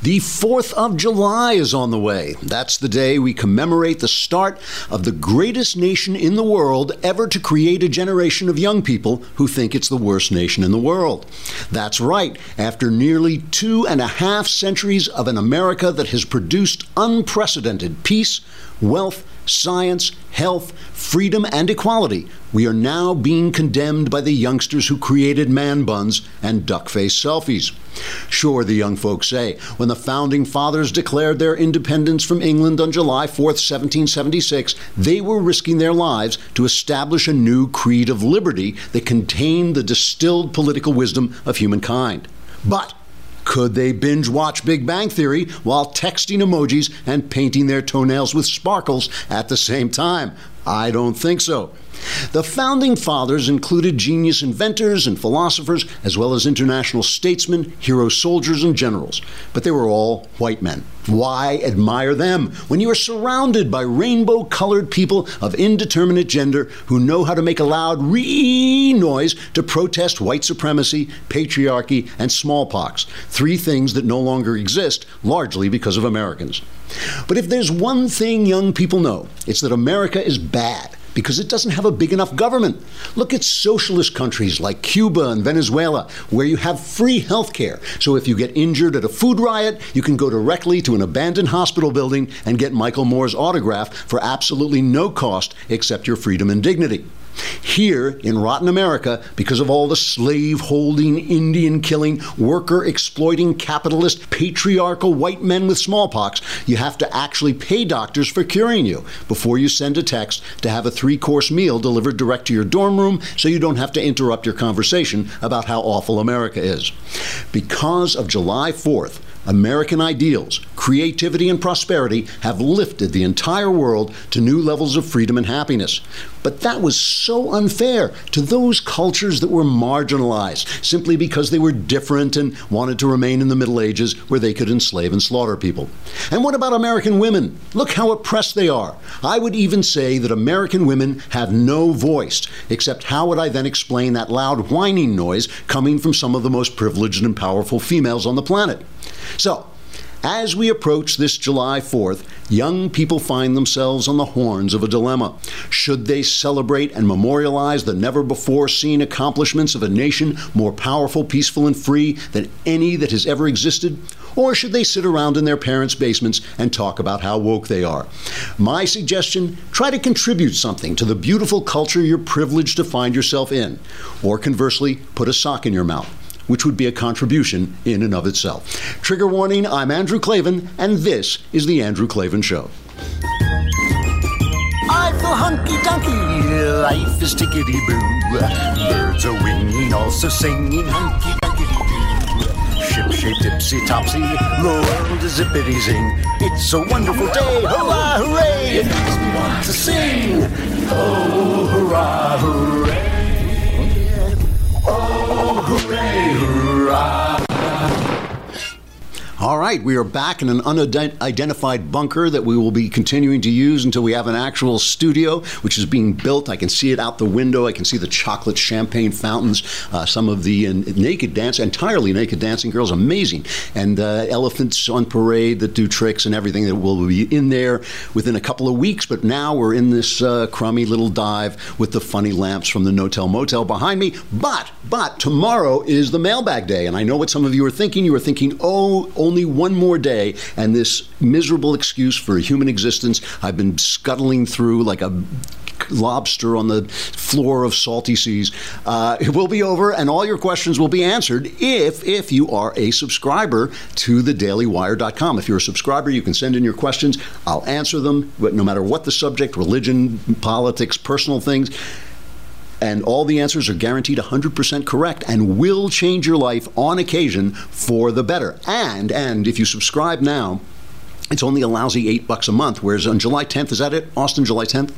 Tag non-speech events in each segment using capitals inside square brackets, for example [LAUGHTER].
The 4th of July is on the way. That's the day we commemorate the start of the greatest nation in the world ever to create a generation of young people who think it's the worst nation in the world. That's right. After nearly two and a half centuries of an America that has produced unprecedented peace, wealth, science, health, freedom, and equality, we are now being condemned by the youngsters who created man buns and duck face selfies. Sure, the young folks say, when the founding fathers declared their independence from England on July 4, 1776, they were risking their lives to establish a new creed of liberty that contained the distilled political wisdom of humankind. But could they binge watch Big Bang Theory while texting emojis and painting their toenails with sparkles at the same time? I don't think so. The founding fathers included genius inventors and philosophers, as well as international statesmen, hero soldiers, and generals. But they were all white men. Why admire them when you are surrounded by rainbow colored people of indeterminate gender who know how to make a loud ree noise to protest white supremacy, patriarchy, and smallpox? Three things that no longer exist, largely because of Americans. But if there's one thing young people know, it's that America is bad because it doesn't have a big enough government. Look at socialist countries like Cuba and Venezuela, where you have free health care. So if you get injured at a food riot, you can go directly to an abandoned hospital building and get Michael Moore's autograph for absolutely no cost except your freedom and dignity. Here in rotten America, because of all the slave holding, Indian killing, worker exploiting, capitalist, patriarchal white men with smallpox, you have to actually pay doctors for curing you before you send a text to have a three course meal delivered direct to your dorm room so you don't have to interrupt your conversation about how awful America is. Because of July 4th, American ideals, creativity, and prosperity have lifted the entire world to new levels of freedom and happiness. But that was so unfair to those cultures that were marginalized simply because they were different and wanted to remain in the Middle Ages where they could enslave and slaughter people. And what about American women? Look how oppressed they are. I would even say that American women have no voice, except how would I then explain that loud whining noise coming from some of the most privileged and powerful females on the planet? So, as we approach this July 4th, young people find themselves on the horns of a dilemma. Should they celebrate and memorialize the never before seen accomplishments of a nation more powerful, peaceful, and free than any that has ever existed? Or should they sit around in their parents' basements and talk about how woke they are? My suggestion try to contribute something to the beautiful culture you're privileged to find yourself in. Or conversely, put a sock in your mouth which would be a contribution in and of itself. Trigger warning I'm Andrew Klavan, and this is The Andrew Klavan Show. I feel hunky dunky, life is tickety boo. Birds are winging, also singing hunky dunky. Ship shape tipsy topsy, the world is zippity zing. It's a wonderful day, hooray! It makes me want to sing. Oh, hurrah! Hurrah! All right, we are back in an unidentified bunker that we will be continuing to use until we have an actual studio, which is being built. I can see it out the window. I can see the chocolate champagne fountains, uh, some of the uh, naked dance, entirely naked dancing girls, amazing, and uh, elephants on parade that do tricks and everything that will be in there within a couple of weeks. But now we're in this uh, crummy little dive with the funny lamps from the Notel Motel behind me. But but tomorrow is the mailbag day, and I know what some of you are thinking. You are thinking, oh only one more day, and this miserable excuse for a human existence I've been scuttling through like a lobster on the floor of salty seas. Uh, it will be over, and all your questions will be answered if if you are a subscriber to thedailywire.com. If you're a subscriber, you can send in your questions. I'll answer them, but no matter what the subject, religion, politics, personal things and all the answers are guaranteed 100% correct and will change your life on occasion for the better. And and if you subscribe now, it's only a lousy eight bucks a month. Whereas on July 10th, is that it, Austin? July 10th.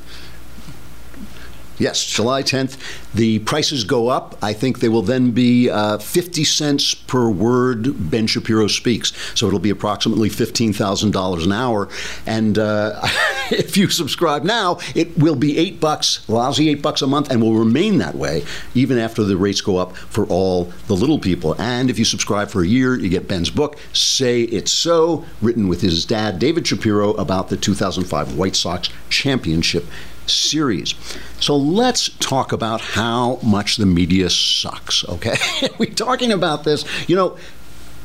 Yes, July 10th. The prices go up. I think they will then be uh, 50 cents per word Ben Shapiro speaks. So it'll be approximately $15,000 an hour. And uh, [LAUGHS] if you subscribe now, it will be eight bucks, lousy eight bucks a month, and will remain that way even after the rates go up for all the little people. And if you subscribe for a year, you get Ben's book, Say It's So, written with his dad, David Shapiro, about the 2005 White Sox championship series. So let's talk about how much the media sucks, okay? [LAUGHS] We're talking about this. You know,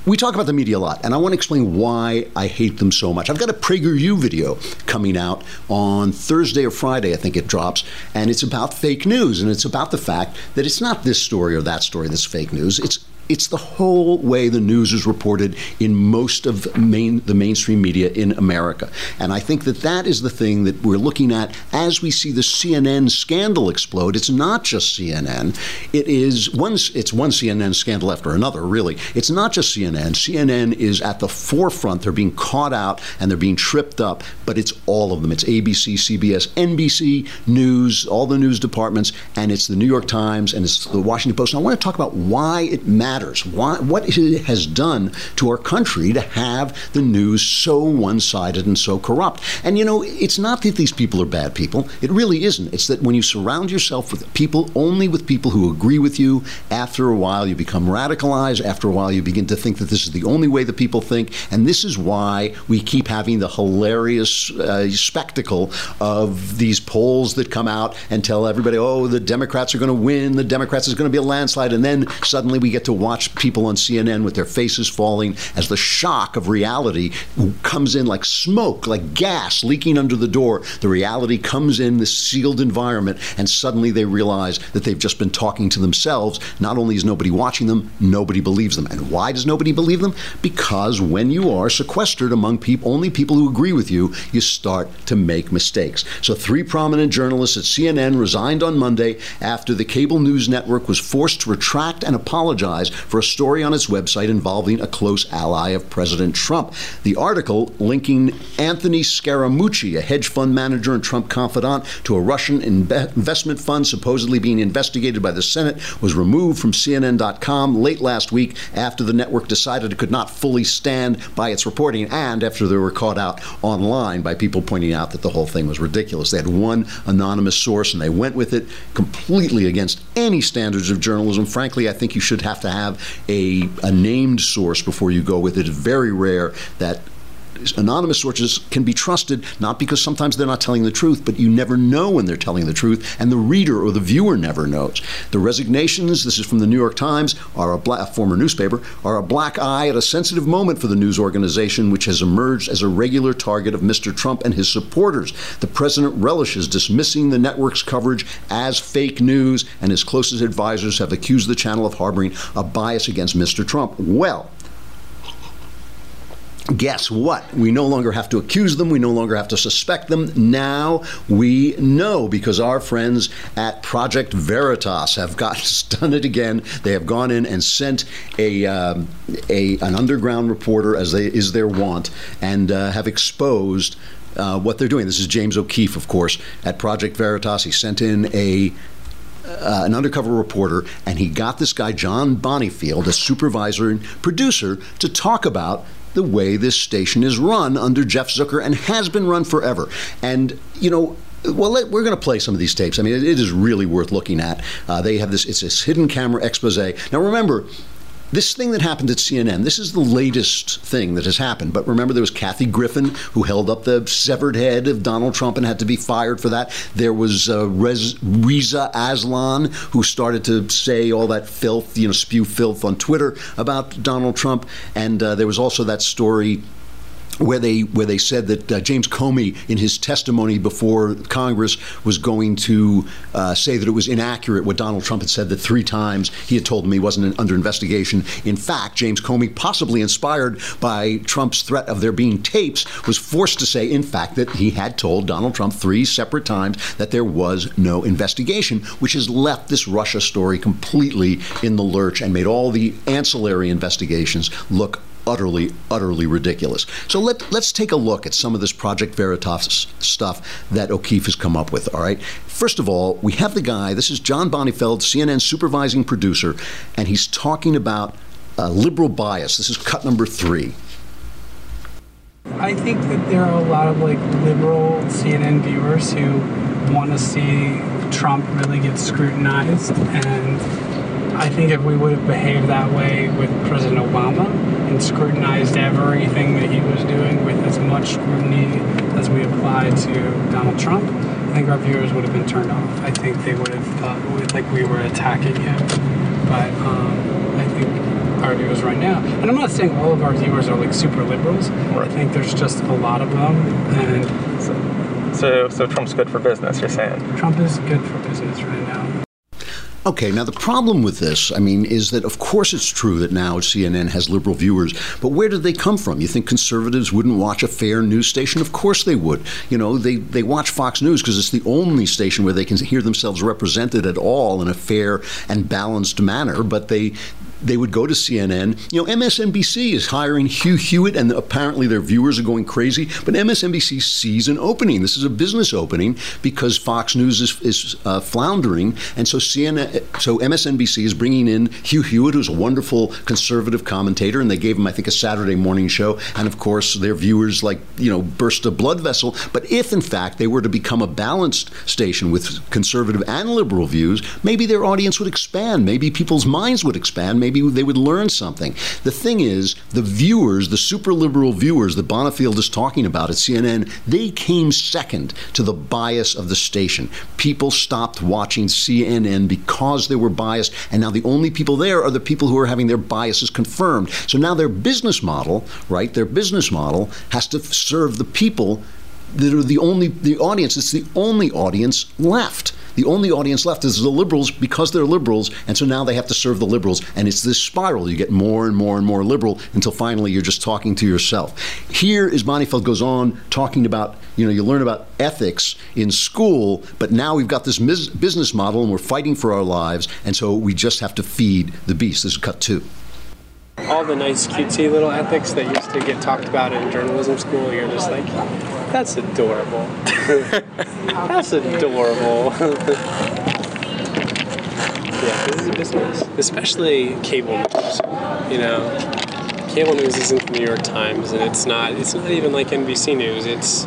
we talk about the media a lot, and I want to explain why I hate them so much. I've got a PragerU video coming out on Thursday or Friday, I think it drops, and it's about fake news, and it's about the fact that it's not this story or that story that's fake news. It's it's the whole way the news is reported in most of main, the mainstream media in America. And I think that that is the thing that we're looking at as we see the CNN scandal explode. It's not just CNN. It is one, it's one CNN scandal after another, really. It's not just CNN. CNN is at the forefront. They're being caught out and they're being tripped up, but it's all of them. It's ABC, CBS, NBC, News, all the news departments, and it's the New York Times and it's the Washington Post. And I want to talk about why it matters matters. Why, what it has done to our country to have the news so one sided and so corrupt. And you know, it's not that these people are bad people. It really isn't. It's that when you surround yourself with people, only with people who agree with you, after a while you become radicalized. After a while you begin to think that this is the only way that people think. And this is why we keep having the hilarious uh, spectacle of these polls that come out and tell everybody, oh, the Democrats are going to win, the Democrats is going to be a landslide. And then suddenly we get to watch people on CNN with their faces falling as the shock of reality comes in like smoke, like gas leaking under the door. The reality comes in this sealed environment, and suddenly they realize that they've just been talking to themselves. Not only is nobody watching them, nobody believes them. And why does nobody believe them? Because when you are sequestered among people, only people who agree with you, you start to make mistakes. So, three prominent journalists at CNN resigned on Monday after the cable news network was forced to retract and apologize for a story on its website involving a close ally of President Trump. The article linking Anthony Scaramucci, a hedge fund manager and Trump confidant, to a Russian investment fund supposedly being investigated by the Senate was removed from CNN.com late last week after the network decided it could not fully stand by its reporting and after they were caught out online by people pointing out that the whole thing was ridiculous. They had one anonymous source and they went with it completely against any standards of journalism. Frankly, I think you should have to have have a, a named source before you go with it. It's very rare that anonymous sources can be trusted not because sometimes they're not telling the truth, but you never know when they're telling the truth, and the reader or the viewer never knows. The resignations, this is from the New York Times, are a, black, a former newspaper, are a black eye at a sensitive moment for the news organization, which has emerged as a regular target of Mr. Trump and his supporters. The president relishes dismissing the network's coverage as fake news, and his closest advisors have accused the channel of harboring a bias against Mr. Trump. Well, guess what? We no longer have to accuse them. We no longer have to suspect them. Now we know because our friends at Project Veritas have got [LAUGHS] done it again. They have gone in and sent a, um, a an underground reporter, as they, is their wont, and uh, have exposed. Uh, what they're doing. This is James O'Keefe, of course, at Project Veritas. He sent in a uh, an undercover reporter, and he got this guy, John Bonifield, a supervisor and producer, to talk about the way this station is run under Jeff Zucker and has been run forever. And, you know, well, let, we're going to play some of these tapes. I mean, it, it is really worth looking at. Uh, they have this, it's this hidden camera expose. Now, remember, this thing that happened at CNN, this is the latest thing that has happened. But remember, there was Kathy Griffin who held up the severed head of Donald Trump and had to be fired for that. There was uh, Rez, Reza Aslan who started to say all that filth, you know, spew filth on Twitter about Donald Trump. And uh, there was also that story where they where they said that uh, James Comey, in his testimony before Congress, was going to uh, say that it was inaccurate what Donald Trump had said that three times he had told him he wasn't under investigation. In fact, James Comey, possibly inspired by Trump's threat of there being tapes, was forced to say, in fact, that he had told Donald Trump three separate times that there was no investigation, which has left this Russia story completely in the lurch and made all the ancillary investigations look utterly, utterly ridiculous. So let, let's take a look at some of this Project Veritas stuff that O'Keefe has come up with, all right? First of all, we have the guy, this is John Bonifield, CNN supervising producer, and he's talking about uh, liberal bias. This is cut number three. I think that there are a lot of like liberal CNN viewers who want to see Trump really get scrutinized and I think if we would have behaved that way with President Obama and scrutinized everything that he was doing with as much scrutiny as we applied to Donald Trump, I think our viewers would have been turned off. I think they would have thought like we were attacking him. But um, I think our viewers right now, and I'm not saying all of our viewers are like super liberals. Right. I think there's just a lot of them, and so, so, so Trump's good for business. You're saying Trump is good for business right now. Okay, now the problem with this, I mean, is that of course it's true that now CNN has liberal viewers, but where did they come from? You think conservatives wouldn't watch a fair news station? Of course they would. You know, they, they watch Fox News because it's the only station where they can hear themselves represented at all in a fair and balanced manner, but they they would go to CNN. You know, MSNBC is hiring Hugh Hewitt, and apparently their viewers are going crazy. But MSNBC sees an opening. This is a business opening because Fox News is, is uh, floundering, and so CNN, so MSNBC is bringing in Hugh Hewitt, who's a wonderful conservative commentator, and they gave him, I think, a Saturday morning show. And of course, their viewers like you know burst a blood vessel. But if in fact they were to become a balanced station with conservative and liberal views, maybe their audience would expand. Maybe people's minds would expand. Maybe maybe they would learn something. The thing is, the viewers, the super liberal viewers that Bonifield is talking about at CNN, they came second to the bias of the station. People stopped watching CNN because they were biased, and now the only people there are the people who are having their biases confirmed. So now their business model, right, their business model has to serve the people that are the only the audience. It's the only audience left. The only audience left is the liberals because they're liberals, and so now they have to serve the liberals. And it's this spiral. You get more and more and more liberal until finally you're just talking to yourself. Here is Bonifield goes on talking about, you know, you learn about ethics in school, but now we've got this mis- business model and we're fighting for our lives, and so we just have to feed the beast. This is cut two all the nice cutesy little ethics that used to get talked about in journalism school you're just like that's adorable. [LAUGHS] That's adorable. [LAUGHS] yeah, this is business. Especially cable news. You know, cable news isn't the New York Times, and it's not. It's not even like NBC News. It's,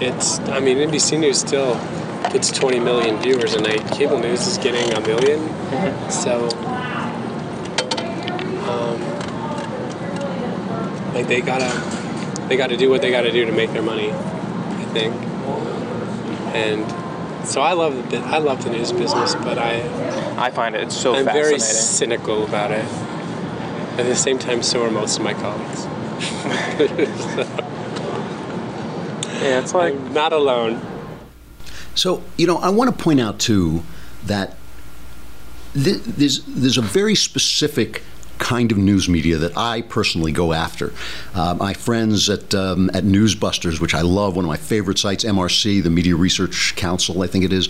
it's. I mean, NBC News still gets 20 million viewers a night. Cable news is getting a 1000000 mm-hmm. So, um, like they gotta they got to do what they got to do to make their money. I think, and so I love the I love the news business, but I I find it so I'm very cynical about it. At the same time, so are most of my colleagues. so, [LAUGHS] yeah, it's like I'm not alone. So you know, I want to point out too that there's there's a very specific kind of news media that I personally go after. Uh, my friends at um, at Newsbusters, which I love, one of my favorite sites, MRC, the Media Research Council, I think it is.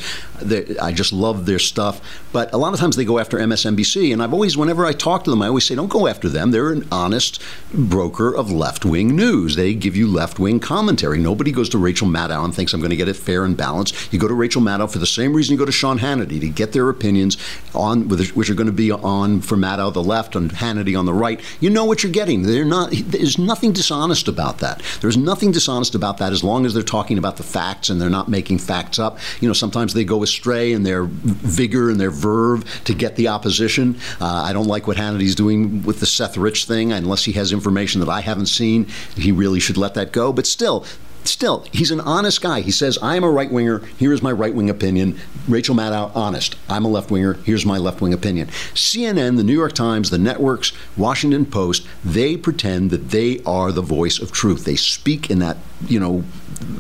I just love their stuff. But a lot of times they go after MSNBC, and I've always, whenever I talk to them, I always say, don't go after them. They're an honest broker of left wing news. They give you left wing commentary. Nobody goes to Rachel Maddow and thinks I'm going to get it fair and balanced. You go to Rachel Maddow for the same reason you go to Sean Hannity to get their opinions on which are going to be on for Maddow the left and Hannity on the right, you know what you're getting. Not, there's nothing dishonest about that. There's nothing dishonest about that as long as they're talking about the facts and they're not making facts up. You know, sometimes they go astray in their vigor and their verve to get the opposition. Uh, I don't like what Hannity's doing with the Seth Rich thing, unless he has information that I haven't seen. He really should let that go. But still, still, he's an honest guy. He says, I'm a right winger. Here is my right wing opinion. Rachel Maddow, honest. I'm a left winger. Here's my left wing opinion. CNN, the New York Times, the networks, Washington Post, they pretend that they are the voice of truth. They speak in that, you know,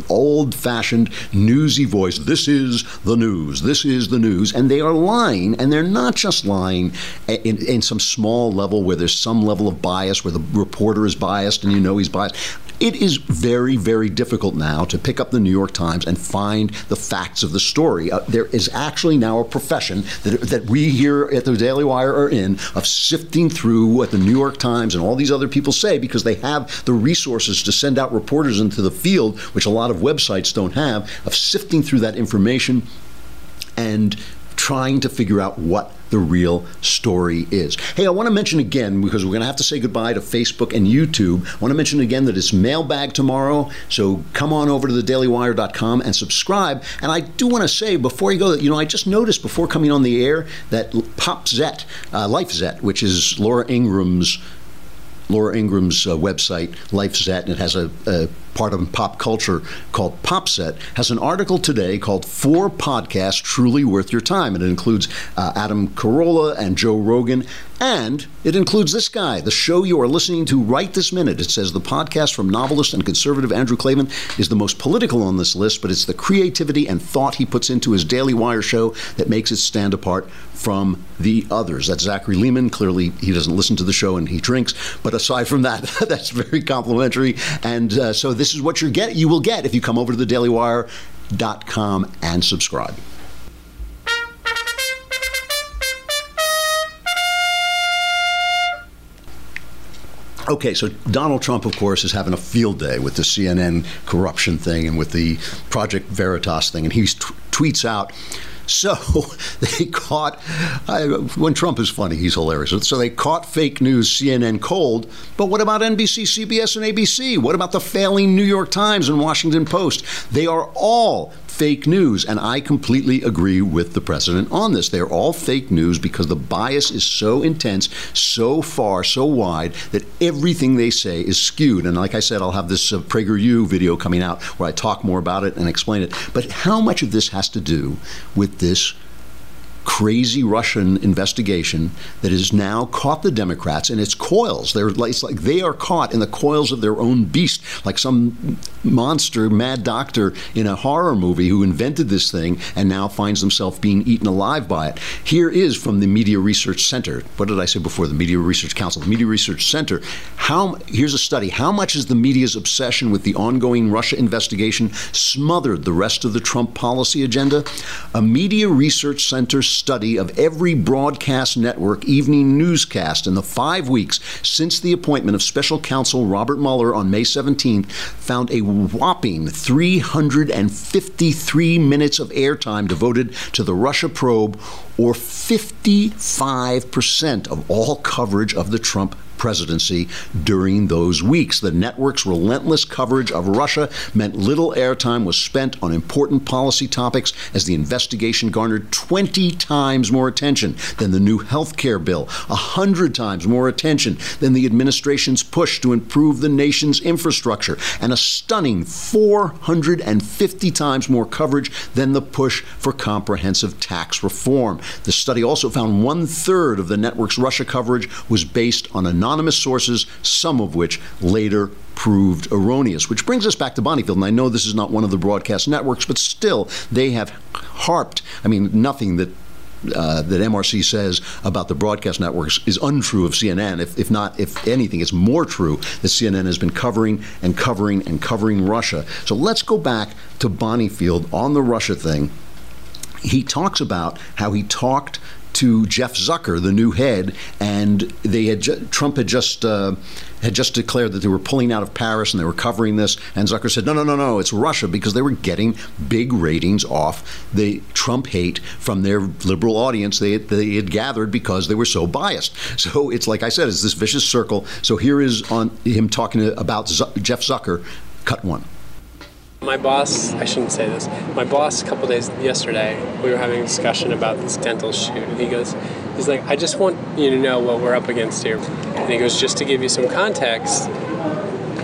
old fashioned newsy voice. This is the news. This is the news. And they are lying. And they're not just lying in, in some small level where there's some level of bias, where the reporter is biased and you know he's biased It is very, very difficult now to pick up the New York Times and find the facts of the story. Uh, there is actually now a profession that, that we here at the Daily Wire are in of sifting through what the New York Times and all these other people say because they have the resources to send out reporters into the field, which a lot of websites don't have, of sifting through that information and trying to figure out what the real story is. Hey, I want to mention again, because we're going to have to say goodbye to Facebook and YouTube. I want to mention again that it's mailbag tomorrow, so come on over to thedailywire.com and subscribe. And I do want to say before you go, that, you know, I just noticed before coming on the air that PopZette, uh, LifeZette, which is Laura Ingraham's. Laura Ingraham's uh, website, LifeZette, and it has a, a, part of pop culture called PopZette, has an article today called Four Podcasts Truly Worth Your Time. And it includes uh, Adam Carolla and Joe Rogan. And it includes this guy, the show you are listening to right this minute. It says the podcast from novelist and conservative Andrew Klavan is the most political on this list, but it's the creativity and thought he puts into his Daily Wire show that makes it stand apart from the others. That's Zachary Leman. Clearly, he doesn't listen to the show and he drinks. But aside from that, [LAUGHS] that's very complimentary. And uh, so this is what you get. You will get if you come over to the thedailywire.com and subscribe. Okay, so Donald Trump, of course, is having a field day with the CNN corruption thing and with the Project Veritas thing, and he t- tweets out. So [LAUGHS] they caught, I, when Trump is funny, he's hilarious. So they caught fake news CNN cold, but what about NBC, CBS, and ABC? What about the failing New York Times and Washington Post? They are all fake news. And I completely agree with the president on this. They're all fake news because the bias is so intense, so far, so wide that everything they say is skewed. And like I said, I'll have this uh, PragerU video coming out where I talk more about it and explain it. But how much of this has to do with this? Crazy Russian investigation that has now caught the Democrats in its coils. They're like, it's like they are caught in the coils of their own beast, like some monster, mad doctor in a horror movie who invented this thing and now finds himself being eaten alive by it. Here is from the Media Research Center. What did I say before? The Media Research Council, the Media Research Center. How here's a study. How much has the media's obsession with the ongoing Russia investigation smothered the rest of the Trump policy agenda? A Media Research Center study of every broadcast network evening newscast in the five weeks since the appointment of special counsel Robert Mueller on May 17th found a whopping 353 minutes of airtime devoted to the Russia probe, or 55% of all coverage of the Trump presidency during those weeks. The network's relentless coverage of Russia meant little airtime was spent on important policy topics as the investigation garnered 20 times more attention than the new health care bill, 100 times more attention than the administration's push to improve the nation's infrastructure, and a stunning 450 times more coverage than the push for comprehensive tax reform. The study also found one third of the network's Russia coverage was based on anonymous sources, some of which later proved erroneous. Which brings us back to Bonifield. And I know this is not one of the broadcast networks, but still, they have harped. I mean, nothing that uh, that MRC says about the broadcast networks is untrue of CNN. If, if not, if anything, it's more true that CNN has been covering and covering and covering Russia. So let's go back to Bonifield on the Russia thing. He talks about how he talked to Jeff Zucker, the new head, and they had ju- Trump had just uh, had just declared that they were pulling out of Paris and they were covering this, and Zucker said, "No, no, no, no, it's Russia," because they were getting big ratings off the Trump hate from their liberal audience they had, they had gathered because they were so biased. So it's like I said, it's this vicious circle. So here is on him talking about Z- Jeff Zucker, cut one. My boss, I shouldn't say this. My boss, a couple days yesterday, we were having a discussion about this dental shoot. And he goes, he's like, I just want you to know what we're up against here. And he goes, just to give you some context,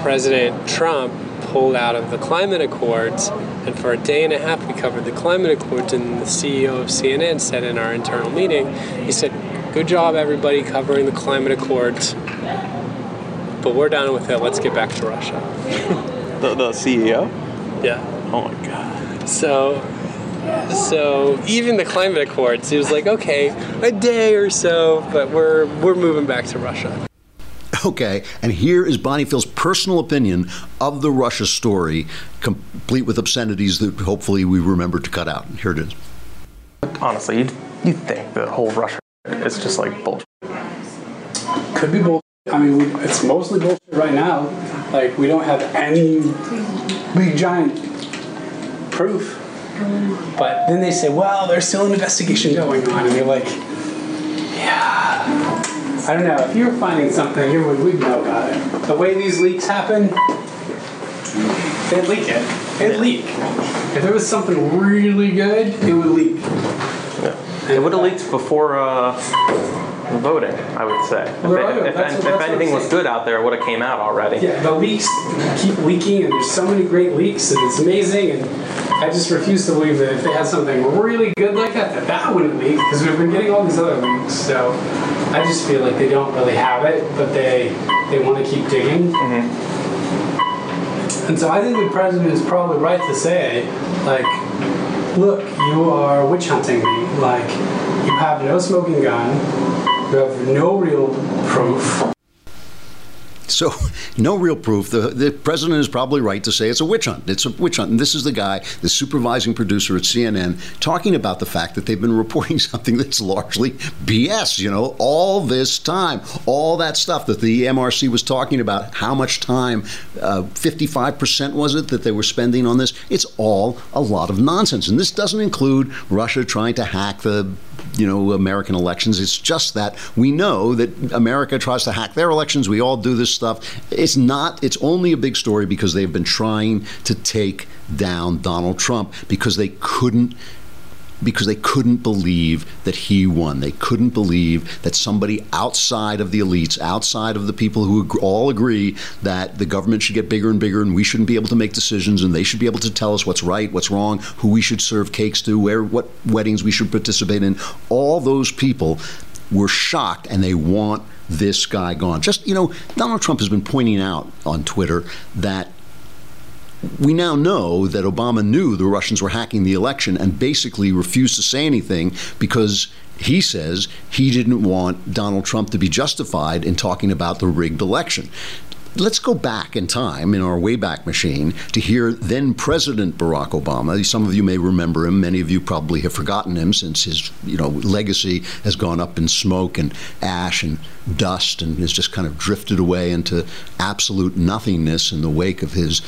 President Trump pulled out of the climate accords, and for a day and a half we covered the climate accords. And the CEO of CNN said in our internal meeting, he said, "Good job, everybody, covering the climate accords." But we're done with it. Let's get back to Russia. [LAUGHS] The, the CEO? Yeah. Oh my god. So, so even the climate accords, he was like, okay, a day or so, but we're we're moving back to Russia. Okay, and here is Bonifield's personal opinion of the Russia story, complete with obscenities that hopefully we remember to cut out. Here it is. Honestly, you'd, you'd think the whole Russia is just like bullshit. Could be bullshit. I mean, we, it's mostly bullshit right now. Like, we don't have any big giant proof. But then they say, well, there's still an investigation going on. And you're like, yeah. I don't know. If you were finding something, you would, we'd know about it. The way these leaks happen, they'd leak it. It'd leak. If there was something really good, it would leak. Yeah. It would have leaked before uh, voting, I would say. If, Right, if, if, that's- if that's I'm anything was good out there, it would have came out already. Yeah, the leaks keep leaking, and there's so many great leaks, and it's amazing. And I just refuse to believe that if they had something really good like that, that that wouldn't leak, because we've been getting all these other leaks. So I just feel like they don't really have it, but they they want to keep digging. Mm-hmm. And so I think the president is probably right to say, like, look, you are witch hunting me. Like, you have no smoking gun, have no real proof. So, no real proof. The, the president is probably right to say it's a witch hunt. It's a witch hunt. And this is the guy, the supervising producer at CNN, talking about the fact that they've been [LAUGHS] reporting something that's largely BS, you know, all this time. All that stuff that the MRC was talking about, how much time, uh, 55% was it, that they were spending on this? It's all a lot of nonsense. And this doesn't include Russia trying to hack the you know, American elections. It's just that we know that America tries to hack their elections. We all do this stuff. It's not, it's only a big story because they've been trying to take down Donald Trump because they couldn't because they couldn't believe that he won. They couldn't believe that somebody outside of the elites, outside of the people who all agree that the government should get bigger and bigger and we shouldn't be able to make decisions and they should be able to tell us what's right, what's wrong, who we should serve cakes to, where what weddings we should participate in. All those people were shocked and they want this guy gone. Just, you know, Donald Trump has been pointing out on Twitter that we now know that Obama knew the Russians were hacking the election and basically refused to say anything because he says he didn't want Donald Trump to be justified in talking about the rigged election. Let's go back in time in our Wayback Machine to hear then President Barack Obama. Some of you may remember him. Many of you probably have forgotten him since his, you know, legacy has gone up in smoke and ash and dust and has just kind of drifted away into absolute nothingness in the wake of his,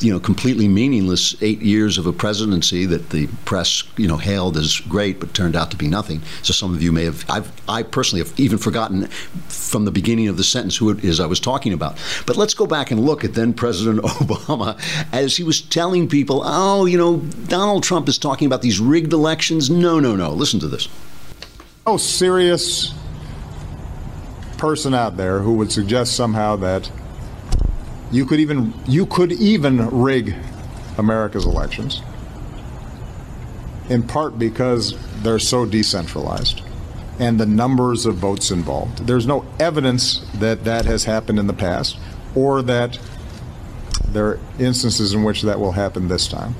you know, completely meaningless eight years of a presidency that the press, you know, hailed as great but turned out to be nothing. So some of you may have, I've, I personally have even forgotten from the beginning of the sentence who it is I was talking about. But let's go back and look at then President [LAUGHS] Obama as he was telling people, oh, you know, Donald Trump is talking about these rigged elections. No, no, no. Listen to this. no serious person out there who would suggest somehow that you could even you could even rig America's elections in part because they're so decentralized and the numbers of votes involved. There's no evidence that that has happened in the past or that there are instances in which that will happen this time.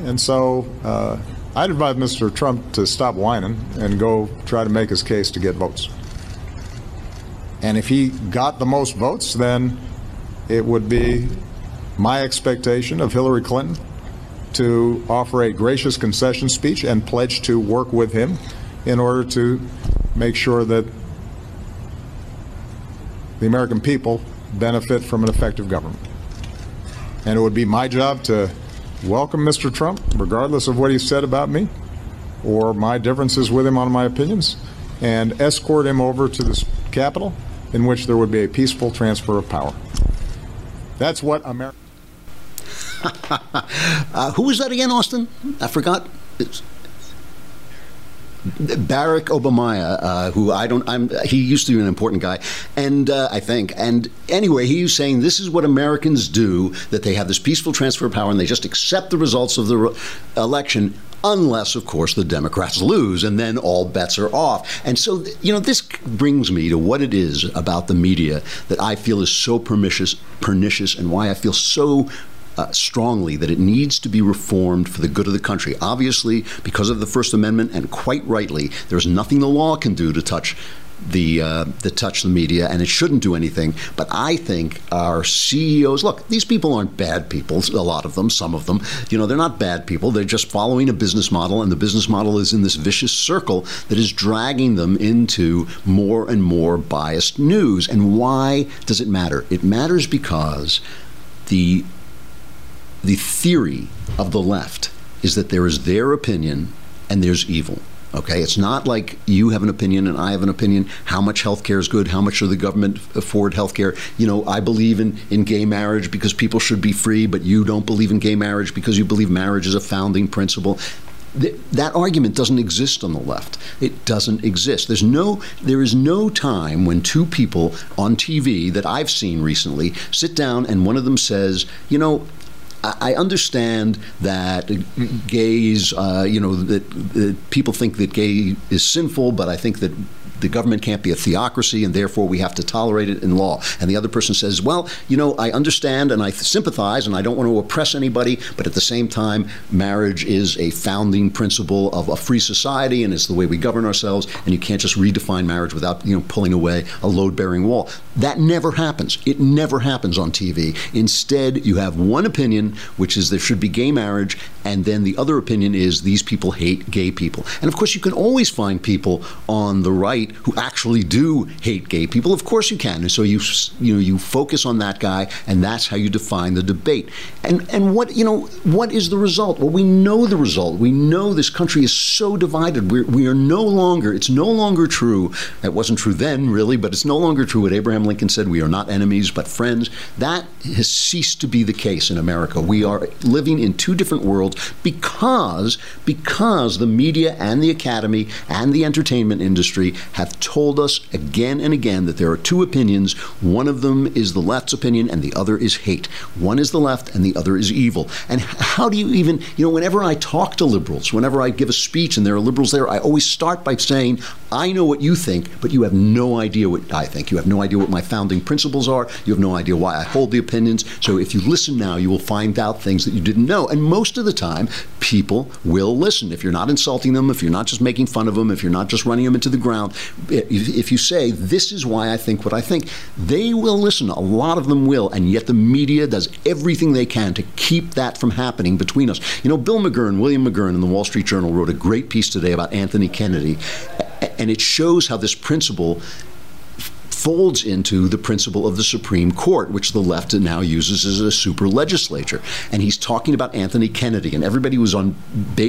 And so uh, I'd advise Mr. Trump to stop whining and go try to make his case to get votes. And if he got the most votes, then it would be my expectation of Hillary Clinton to offer a gracious concession speech and pledge to work with him in order to make sure that the American people benefit from an effective government. And it would be my job to welcome Mr. Trump, regardless of what he said about me or my differences with him on my opinions, and escort him over to the Capitol in which there would be a peaceful transfer of power. That's what America. [LAUGHS] Uh, who was that again, Austin? I forgot. It's Barack Obama, uh, who I don't, I'm, he used to be an important guy, and uh, I think, and anyway, he was saying this is what Americans do: that they have this peaceful transfer of power and they just accept the results of the re- election. Unless, of course, the Democrats lose, and then all bets are off. And so, you know, this brings me to what it is about the media that I feel is so pernicious, pernicious, and why I feel so uh, strongly that it needs to be reformed for the good of the country. Obviously, because of the First Amendment, and quite rightly, there's nothing the law can do to touch the uh, that touch the media, and it shouldn't do anything. But I think our CEOs look; these people aren't bad people. A lot of them, some of them, you know, they're not bad people. They're just following a business model, and the business model is in this vicious circle that is dragging them into more and more biased news. And why does it matter? It matters because the the theory of the left is that there is their opinion and there's evil. Okay, it's not like you have an opinion and I have an opinion. How much health care is good? How much should the government afford health care? You know, I believe in, in gay marriage because people should be free, but you don't believe in gay marriage because you believe marriage is a founding principle. Th- that argument doesn't exist on the left. It doesn't exist. There's no, there is no time when two people on TV that I've seen recently sit down and one of them says, you know, I understand that gays, uh, you know, that, that, people think that gay is sinful, but I think that the government can't be a theocracy and therefore we have to tolerate it in law. And the other person says, well, you know, I understand and I sympathize and I don't want to oppress anybody, but at the same time, marriage is a founding principle of a free society and it's the way we govern ourselves and you can't just redefine marriage without, you know, pulling away a load-bearing wall. That never happens. It never happens on TV. Instead, you have one opinion, which is there should be gay marriage, and then the other opinion is these people hate gay people. And of course, you can always find people on the right who actually do hate gay people. Of course, you can. And so you you know you focus on that guy, and that's how you define the debate. And and what you know what is the result? Well, we know the result. We know this country is so divided. We're, we are no longer. It's no longer true. That wasn't true then, really, but it's no longer true. What Abraham Lincoln said: "We are not enemies, but friends." That has ceased to be the case in America. We are living in two different worlds because because the media and the academy and the entertainment industry have told us again and again that there are two opinions. One of them is the left's opinion, and the other is hate. One is the left, and the other is evil. And how do you even, you know, whenever I talk to liberals, whenever I give a speech and there are liberals there, I always start by saying, I know what you think, but you have no idea what I think. You have no idea what my founding principles are. You have no idea why I hold the opinions. So if you listen now, you will find out things that you didn't know. And most of the time, people will listen. If you're not insulting them, if you're not just making fun of them, if you're not just running them into the ground, if you say, This is why I think what I think, they will listen. A lot of them will. And yet the media does everything they can to keep that from happening between us. You know, Bill McGurn, William McGurn in the Wall Street Journal wrote a great piece today about Anthony Kennedy. And it shows how this principle folds into the principle of the Supreme Court, which the left now uses as a super legislature. And he's talking about Anthony Kennedy, and everybody was on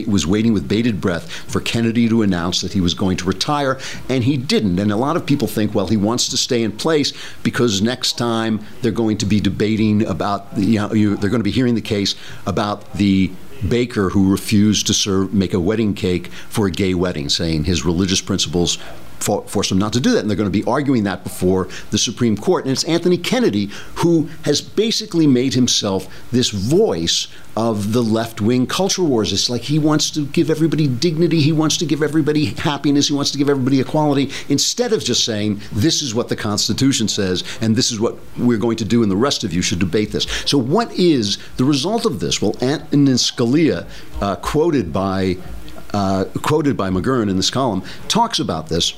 was waiting with bated breath for Kennedy to announce that he was going to retire, and he didn't. And a lot of people think, well, he wants to stay in place because next time they're going to be debating about, you know, you, they're going to be hearing the case about the baker who refused to serve make a wedding cake for a gay wedding, saying his religious principles for, force them not to do that. And they're going to be arguing that before the Supreme Court. And it's Anthony Kennedy who has basically made himself this voice of the left wing culture wars. It's like he wants to give everybody dignity, he wants to give everybody happiness, he wants to give everybody equality, instead of just saying, this is what the Constitution says, and this is what we're going to do, and the rest of you should debate this. So, what is the result of this? Well, Antonin Scalia, uh, quoted by uh, quoted by McGurn in this column, talks about this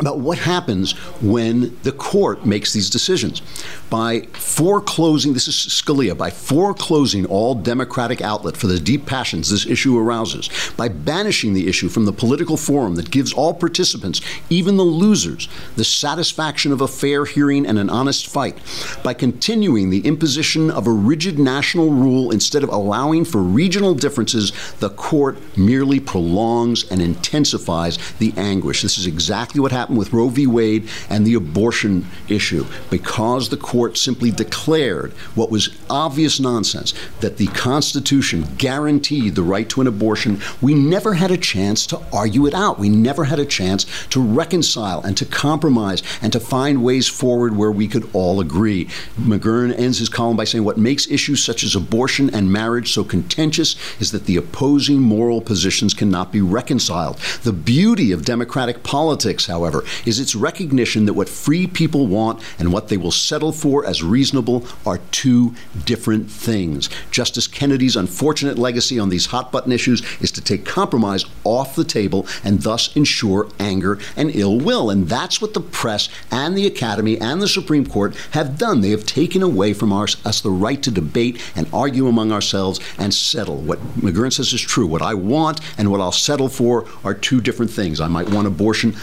about what happens when the court makes these decisions. By foreclosing, this is Scalia, by foreclosing all democratic outlet for the deep passions this issue arouses, by banishing the issue from the political forum that gives all participants, even the losers, the satisfaction of a fair hearing and an honest fight, by continuing the imposition of a rigid national rule instead of allowing for regional differences, the court merely prolongs and intensifies the anguish. This is exactly what happened happened with Roe v. Wade and the abortion issue because the court simply declared what was obvious nonsense that the Constitution guaranteed the right to an abortion. We never had a chance to argue it out. We never had a chance to reconcile and to compromise and to find ways forward where we could all agree. McGurn ends his column by saying what makes issues such as abortion and marriage so contentious is that the opposing moral positions cannot be reconciled. The beauty of democratic politics, however, is its recognition that what free people want and what they will settle for as reasonable are two different things. Justice Kennedy's unfortunate legacy on these hot button issues is to take compromise off the table and thus ensure anger and ill will. And that's what the press and the Academy and the Supreme Court have done. They have taken away from our, us the right to debate and argue among ourselves and settle. What McGurn says is true. What I want and what I'll settle for are two different things. I might want abortion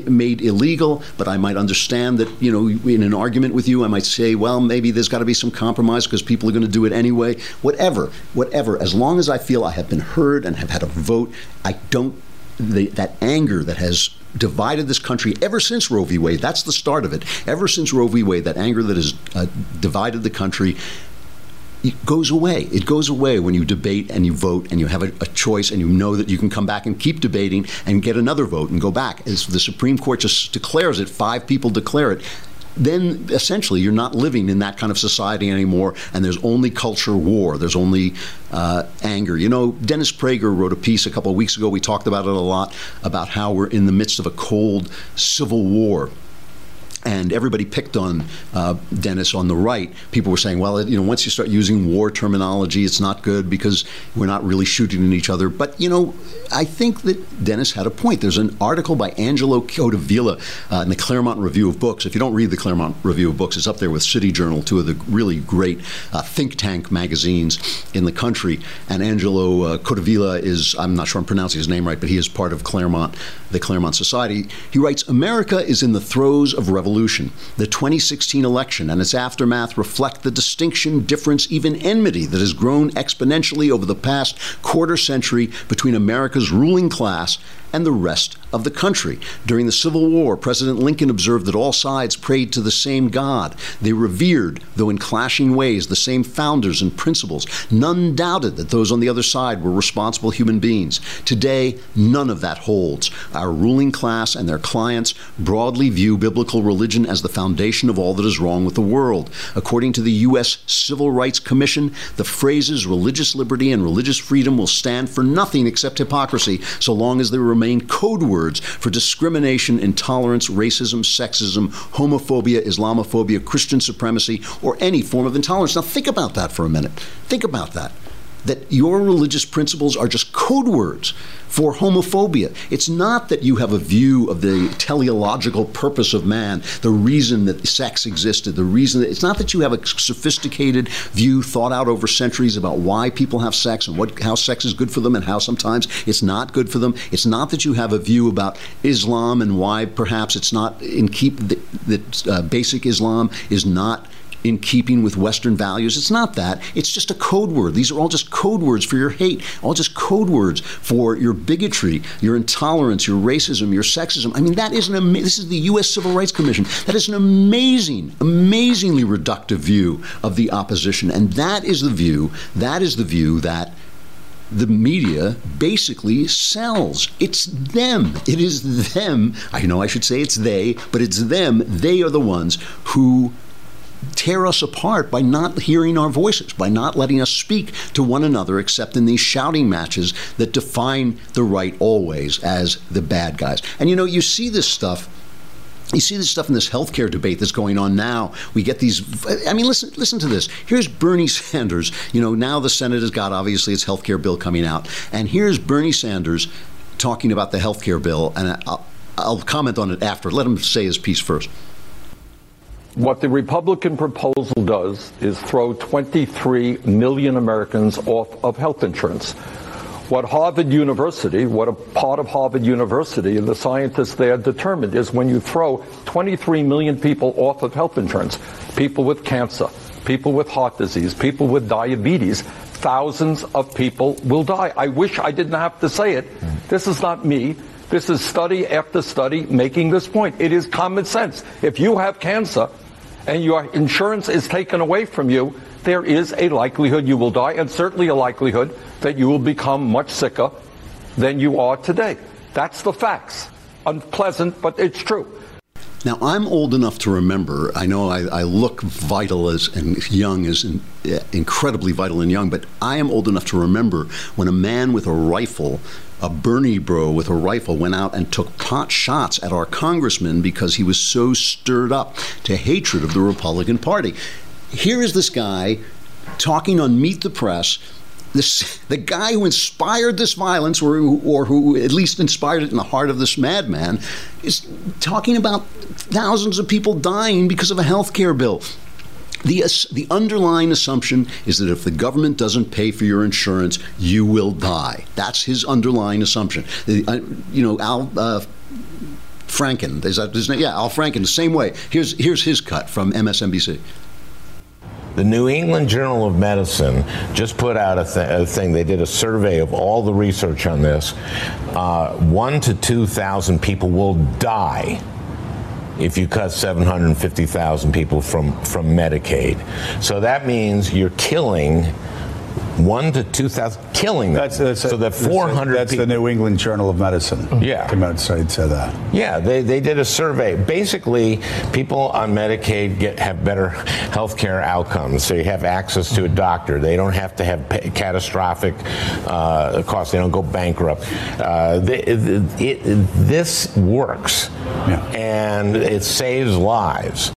made illegal, but I might understand that, you know, in an argument with you, I might say, well, maybe there's got to be some compromise because people are going to do it anyway. Whatever, whatever. As long as I feel I have been heard and have had a vote, I don't, the, that anger that has divided this country ever since Roe v. Wade. That's the start of it. Ever since Roe v. Wade, that anger that has uh, divided the country it goes away. It goes away when you debate and you vote and you have a, a, choice and you know that you can come back and keep debating and get another vote and go back. As the Supreme Court just declares it, five people declare it. Then essentially you're not living in that kind of society anymore, and there's only culture war. There's only uh, anger. You know, Dennis Prager wrote a piece a couple of weeks ago. We talked about it a lot about how we're in the midst of a cold civil war and everybody picked on uh, Dennis on the right. People were saying, well, you know, once you start using war terminology, it's not good because we're not really shooting at each other. But, you know, I think that Dennis had a point. There's an article by Angelo Codevilla uh, in the Claremont Review of Books. If you don't read the Claremont Review of Books, it's up there with City Journal, two of the really great uh, think tank magazines in the country. And Angelo uh, Codevilla is, I'm not sure I'm pronouncing his name right, but he is part of Claremont, the Claremont Society. He writes America is in the throes of revolution. The 2016 election and its aftermath reflect the distinction, difference, even enmity that has grown exponentially over the past quarter century between America's ruling class and the rest of the country. During the Civil War, President Lincoln observed that all sides prayed to the same God. They revered, though in clashing ways, the same founders and principles. None doubted that those on the other side were responsible human beings. Today, none of that holds. Our ruling class and their clients broadly view biblical religion as the foundation of all that is wrong with the world. According to the U.S. Civil Rights Commission, the phrases religious liberty and religious freedom will stand for nothing except hypocrisy so long as they remain remain code words for discrimination, intolerance, racism, sexism, homophobia, Islamophobia, Christian supremacy, or any form of intolerance. Now, think about that for a minute. Think about that that your religious principles are just code words for homophobia. It's not that you have a view of the teleological purpose of man, the reason that sex existed, the reason that it's not that you have a sophisticated view thought out over centuries about why people have sex and what how sex is good for them and how sometimes it's not good for them. It's not that you have a view about Islam and why perhaps it's not in keep that uh, basic Islam is not in keeping with Western values. It's not that. It's just a code word. These are all just code words for your hate, all just code words for your bigotry, your intolerance, your racism, your sexism. I mean, that is an ama- this is the U.S. Civil Rights Commission. That is an amazing, amazingly reductive view of the opposition, and that is the view. That is the view that the media basically sells. It's them. It is them. I know I should say it's they, but it's them. They are the ones who tear us apart by not hearing our voices, by not letting us speak to one another except in these shouting matches that define the right always as the bad guys. And you know, you see this stuff you see this stuff in this healthcare debate that's going on now. We get these. I mean, listen, listen to this. Here's Bernie [LAUGHS] Sanders. You know, now the Senate has got obviously its healthcare bill coming out, and here's Bernie Sanders talking about the healthcare bill, and I'll, I'll comment on it after. Let him say his piece first. What the Republican proposal does is throw 23 million Americans off of health insurance. What Harvard University, what a part of Harvard University and the scientists there determined is when you throw 23 million people off of health insurance, people with cancer, people with heart disease, people with diabetes, thousands of people will die. I wish I didn't have to say it. This is not me. This is study after study making this point. It is common sense. If you have cancer, and your insurance is taken away from you, there is a likelihood you will die, and certainly a likelihood that you will become much sicker than you are today. That's the facts. Unpleasant, but it's true. Now, I'm old enough to remember. I know I, I look vital as and young as in, uh, incredibly vital and young, but I am old enough to remember when a man with a rifle, a Bernie bro with a rifle, went out and took pot shots at our congressman because he was so stirred up to hatred of the Republican Party. Here is this guy talking on Meet the Press this the guy who inspired this violence, or, or who at least inspired it in the heart of this madman, is talking about thousands of people dying because of a health care bill. The, the underlying assumption is that if the government doesn't pay for your insurance, you will die. That's his underlying assumption. Uh, you know, Al uh, Franken, is that his name? Yeah, Al Franken, the same way. Here's, here's his cut from MSNBC. The New England Journal of Medicine just put out a, th- a thing. They did a survey of all the research on this. Uh, one to 2,000 people will die if you cut 750,000 people from, from Medicaid. So that means you're killing one to 2,000, killing them. That's, that's so that 400 That's people, the New England Journal of Medicine. Yeah. Came out and said that. Yeah, they, they did a survey. Basically, people on Medicaid get have better health care outcomes. So you have access to a doctor. They don't have to have pa- catastrophic uh, costs. They don't go bankrupt. Uh, they, it, it, this works, and it saves lives.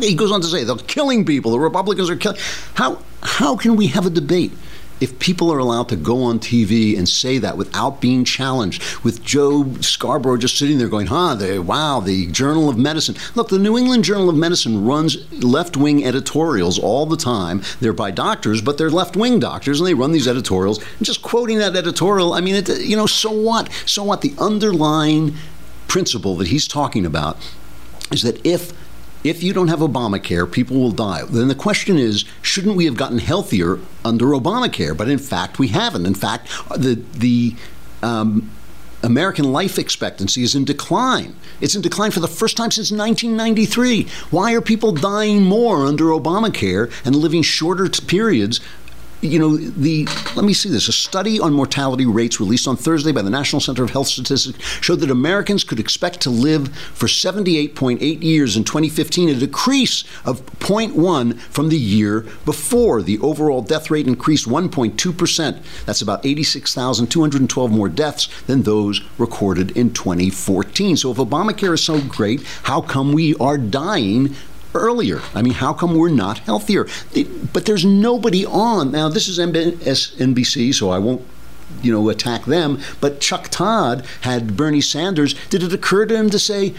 He goes on to say they're killing people. The Republicans are killing. How how can we have a debate if people are allowed to go on TV and say that without being challenged? With Joe Scarborough just sitting there going, "Huh? They, wow, the Journal of Medicine. Look, the New England Journal of Medicine runs left-wing editorials all the time. They're by doctors, but they're left-wing doctors, and they run these editorials. And just quoting that editorial, I mean, it, you know, so what? So what? The underlying principle that he's talking about is that if if you don't have Obamacare, people will die. Then the question is, shouldn't we have gotten healthier under Obamacare? But in fact, we haven't. In fact, the the um, American life expectancy is in decline. It's in decline for the first time since 1993. Why are people dying more under Obamacare and living shorter periods? You know, the let me see this. A study on mortality rates released on Thursday by the National Center of Health Statistics showed that Americans could expect to live for 78.8 years in 2015, a decrease of 0.1 from the year before. The overall death rate increased 1.2%. That's about 86,212 more deaths than those recorded in 2014. So if Obamacare is so great, how come we are dying earlier. I mean, how come we're not healthier? But there's nobody on. Now, this is MSNBC, so I won't. You know, attack them. But Chuck Todd had Bernie Sanders. Did it occur to him to say,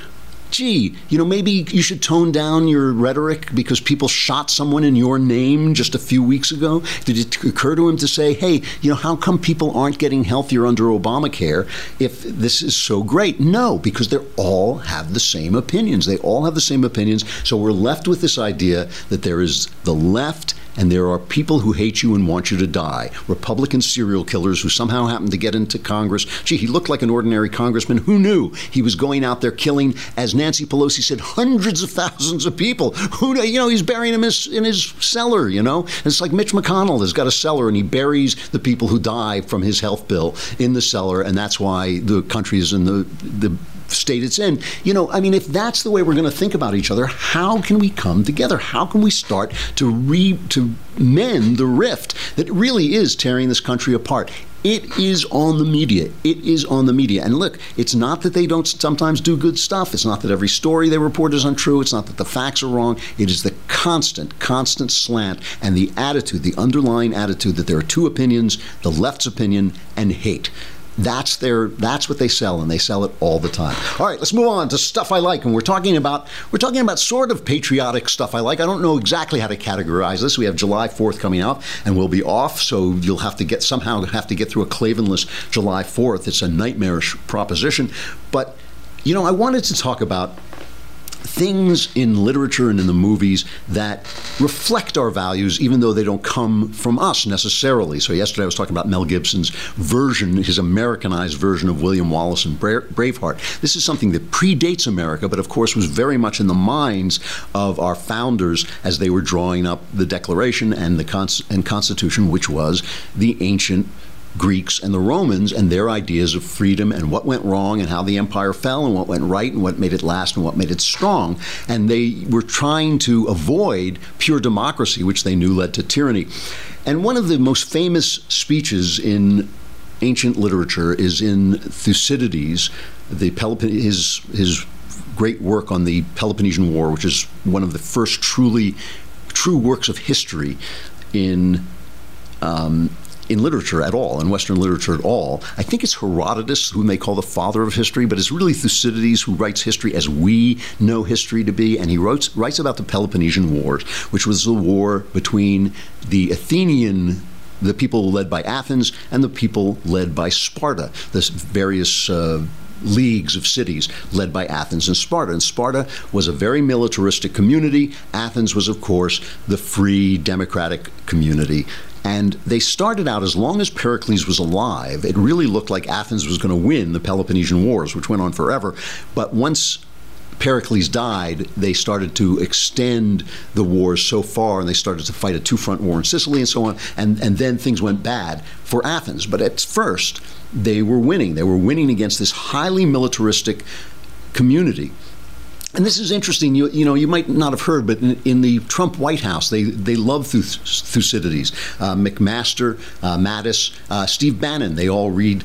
gee, you know, maybe you should tone down your rhetoric because people shot someone in your name just a few weeks ago? Did it occur to him to say, hey, you know, how come people aren't getting healthier under Obamacare if this is so great? No, because they all have the same opinions. They all have the same opinions. So we're left with this idea that there is the left and there are people who hate you and want you to die. Republican serial killers who somehow happened to get into Congress. Gee, he looked like an ordinary congressman. Who knew he was going out there killing, as Nancy Pelosi said, hundreds of thousands of people? Who, knew- you know, he's burying them in his, in his cellar. You know, and it's like Mitch McConnell has got a cellar and he buries the people who die from his health bill in the cellar, and that's why the country is in the the state it's in. You know, I mean, if that's the way we're going to think about each other, how can we come together? How can we start to re to mend the rift that really is tearing this country apart? It is on the media. It is on the media. And look, it's not that they don't sometimes do good stuff. It's not that every story they report is untrue. It's not that the facts are wrong. It is the constant, constant slant and the attitude, the underlying attitude that there are two opinions the left's opinion and hate. That's their that's what they sell and they sell it all the time. All right, let's move on to stuff I like and we're talking about we're talking about sort of patriotic stuff I like. I don't know exactly how to categorize this. We have July 4th coming up, and we'll be off, so you'll have to get somehow have to get through a Klavanless July 4th. It's a nightmarish proposition, but you know, I wanted to talk about things in literature and in the movies that reflect our values, even though they don't come from us necessarily. So, yesterday I was talking about Mel Gibson's version, his Americanized version of William Wallace and Bra- Braveheart. This is something that predates America, but of course was very much in the minds of our founders as they were drawing up the Declaration and the and Constitution, which was the ancient Greeks and the Romans and their ideas of freedom and what went wrong and how the empire fell and what went right and what made it last and what made it strong. And they were trying to avoid pure democracy, which they knew led to tyranny. And one of the most famous speeches in ancient literature is in Thucydides, the Pelop- his his great work on the Peloponnesian War, which is one of the first truly true works of history in um, in literature at all, in Western literature at all. I think it's Herodotus, whom they call the father of history, but it's really Thucydides who writes history as we know history to be. And he writes, writes about the Peloponnesian Wars, which was the war between the Athenian the people led by Athens and the people led by Sparta, the various uh, leagues of cities led by Athens and Sparta. And Sparta was a very militaristic community. Athens was, of course, the free democratic community. And they started out as long as Pericles was alive, it really looked like Athens was going to win the Peloponnesian Wars, which went on forever. But once Pericles died, they started to extend the wars so far, and they started to fight a two-front war in Sicily and so on. And and then things went bad for Athens. But at first, they were winning. They were winning against this highly militaristic community. And this is interesting. You, you know, you might not have heard, but in, in the Trump White House, they they love Thucydides, uh, McMaster, uh, Mattis, uh, Steve Bannon. They all read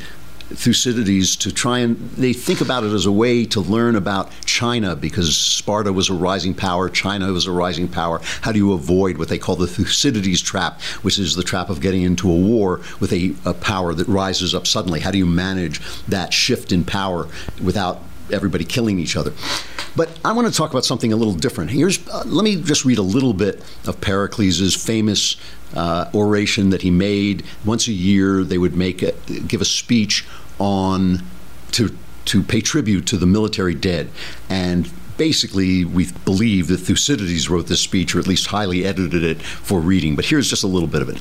Thucydides to try and they think about it as a way to learn about China because Sparta was a rising power, China was a rising power. How do you avoid what they call the Thucydides trap, which is the trap of getting into a war with a, a power that rises up suddenly? How do you manage that shift in power without everybody killing each other? But I want to talk about something a little different. Here's uh, let me just read a little bit of Pericles' famous uh, oration that he made once a year. They would make a, give a speech on to to pay tribute to the military dead and basically we believe that Thucydides wrote this speech or at least highly edited it for reading but here's just a little bit of it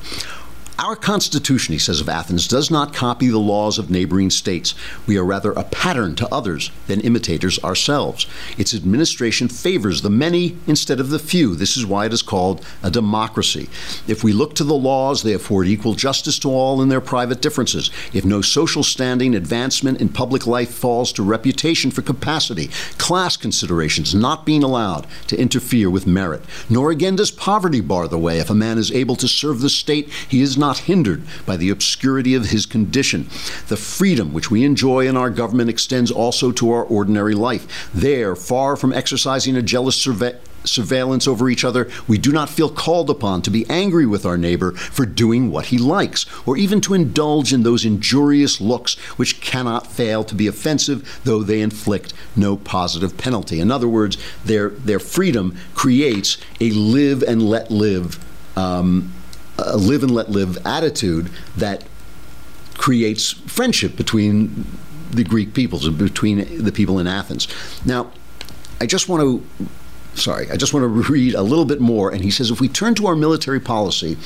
our Constitution, he says of Athens, does not copy the laws of neighboring states. We are rather a pattern to others than imitators ourselves. Its administration favors the many instead of the few. This is why it is called a democracy. If we look to the laws, they afford equal justice to all in their private differences. If no social standing, advancement in public life falls to reputation for capacity, class considerations not being allowed to interfere with merit. Nor again does poverty bar the way. If a man is able to serve the state, he is not not hindered by the obscurity of his condition. The freedom which we enjoy in our government extends also to our ordinary life. There, far from exercising a jealous surve- surveillance over each other, we do not feel called upon to be angry with our neighbor for doing what he likes, or even to indulge in those injurious looks which cannot fail to be offensive, though they inflict no positive penalty. In other words, their, their freedom creates a live and let live. Um, a live and let live attitude that creates friendship between the Greek peoples and between the people in Athens. Now, I just want to sorry, I just want to [LAUGHS] read a little bit more. And he says, if we turn to our military policy,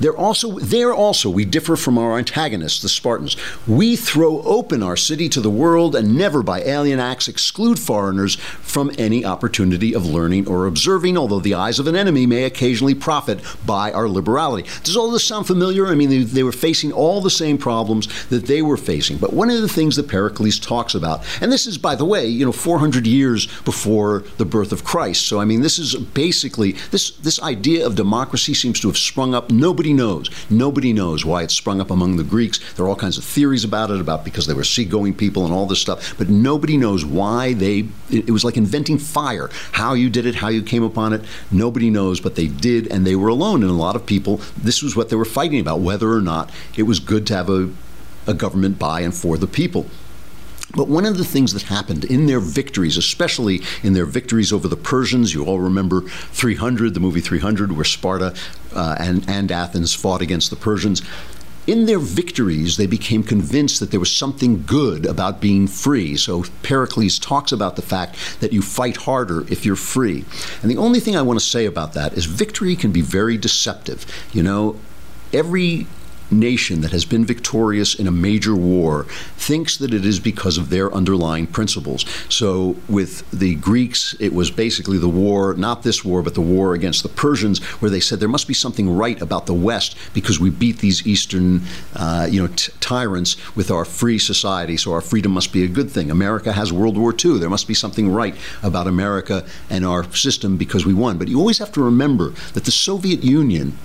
there also, there also, we differ from our antagonists, the Spartans. We throw open our city to the world and never by alien acts exclude foreigners from any opportunity of learning or observing, although the eyes of an enemy may occasionally profit by our liberality. Does all this sound familiar? I mean, they, they were facing all the same problems that they were facing. But one of the things that Pericles talks about, and this is, by the way, you know, 400 years before the birth of Christ. So, I mean, this is basically, this, this idea of democracy seems to have sprung up. Nobody Nobody knows. Nobody knows why it sprung up among the Greeks. There are all kinds of theories about it, about because they were seagoing people and all this stuff, but nobody knows why they. It, was like inventing fire. How you did it, how you came upon it, nobody knows, but they did, and they were alone. And a lot of people, this was what they were fighting about, whether or not it was good to have a, a government by and for the people. But one of the things that happened in their victories, especially in their victories over the Persians, you all remember 300, the movie 300, where Sparta uh, and, and Athens fought against the Persians. In their victories, they became convinced that there was something good about being free. So Pericles talks about the fact that you fight harder if you're free. And the only thing I want to say about that is victory can be very deceptive. You know, every nation that has been victorious in a major war thinks that it is because of their underlying principles. So, with the Greeks, it was basically the war, not this war, but the war against the Persians, where they said there must be something right about the West because we beat these Eastern, uh, you know, t- tyrants with our free society. So our freedom must be a good thing. America has World War II. There must be something right about America and our system because we won. But you always have to remember that the Soviet Union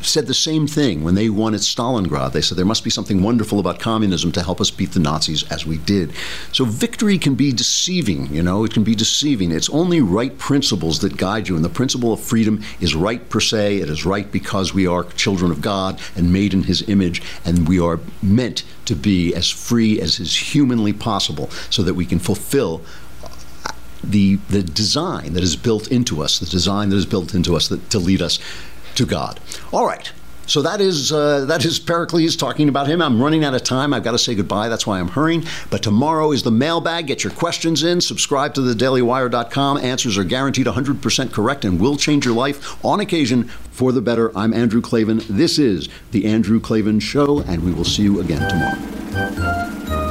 said the same thing when they won at Stalingrad. They said there must be something wonderful about communism to help us beat the Nazis as we did. So victory can be deceiving, you know, it can be deceiving. It's only right principles that guide you. And the principle of freedom is right per se. It is right because we are children of God and made in his image, and we are meant to be as free as is humanly possible so that we can fulfill uh, the the design that is built into us, the design that is built into us that, to lead us to God. All right. So that is uh, that is Pericles talking about him. I'm running out of time. I've got to say goodbye. That's why I'm hurrying. But tomorrow is the mailbag. Get your questions in. Subscribe to thedailywire.com. Answers are guaranteed 100% correct and will change your life on occasion for the better. I'm Andrew Klavan. This is the Andrew Klavan Show, and we will see you again tomorrow.